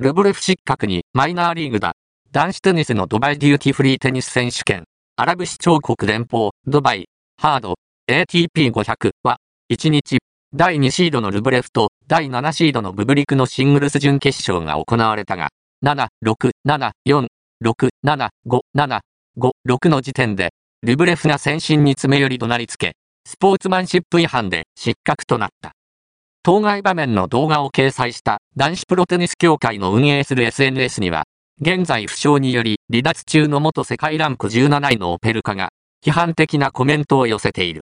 ルブレフ失格にマイナーリーグだ。男子テニスのドバイデューティフリーテニス選手権。アラブ首長国連邦、ドバイ、ハード、ATP500 は、1日、第2シードのルブレフと第7シードのブブリクのシングルス準決勝が行われたが、7、6、7、4、6、7、5、7、5、6の時点で、ルブレフが線審に詰め寄り怒鳴りつけ、スポーツマンシップ違反で失格となった。当該場面の動画を掲載した男子プロテニス協会の運営する SNS には、現在負傷により離脱中の元世界ランク17位のオペルカが批判的なコメントを寄せている。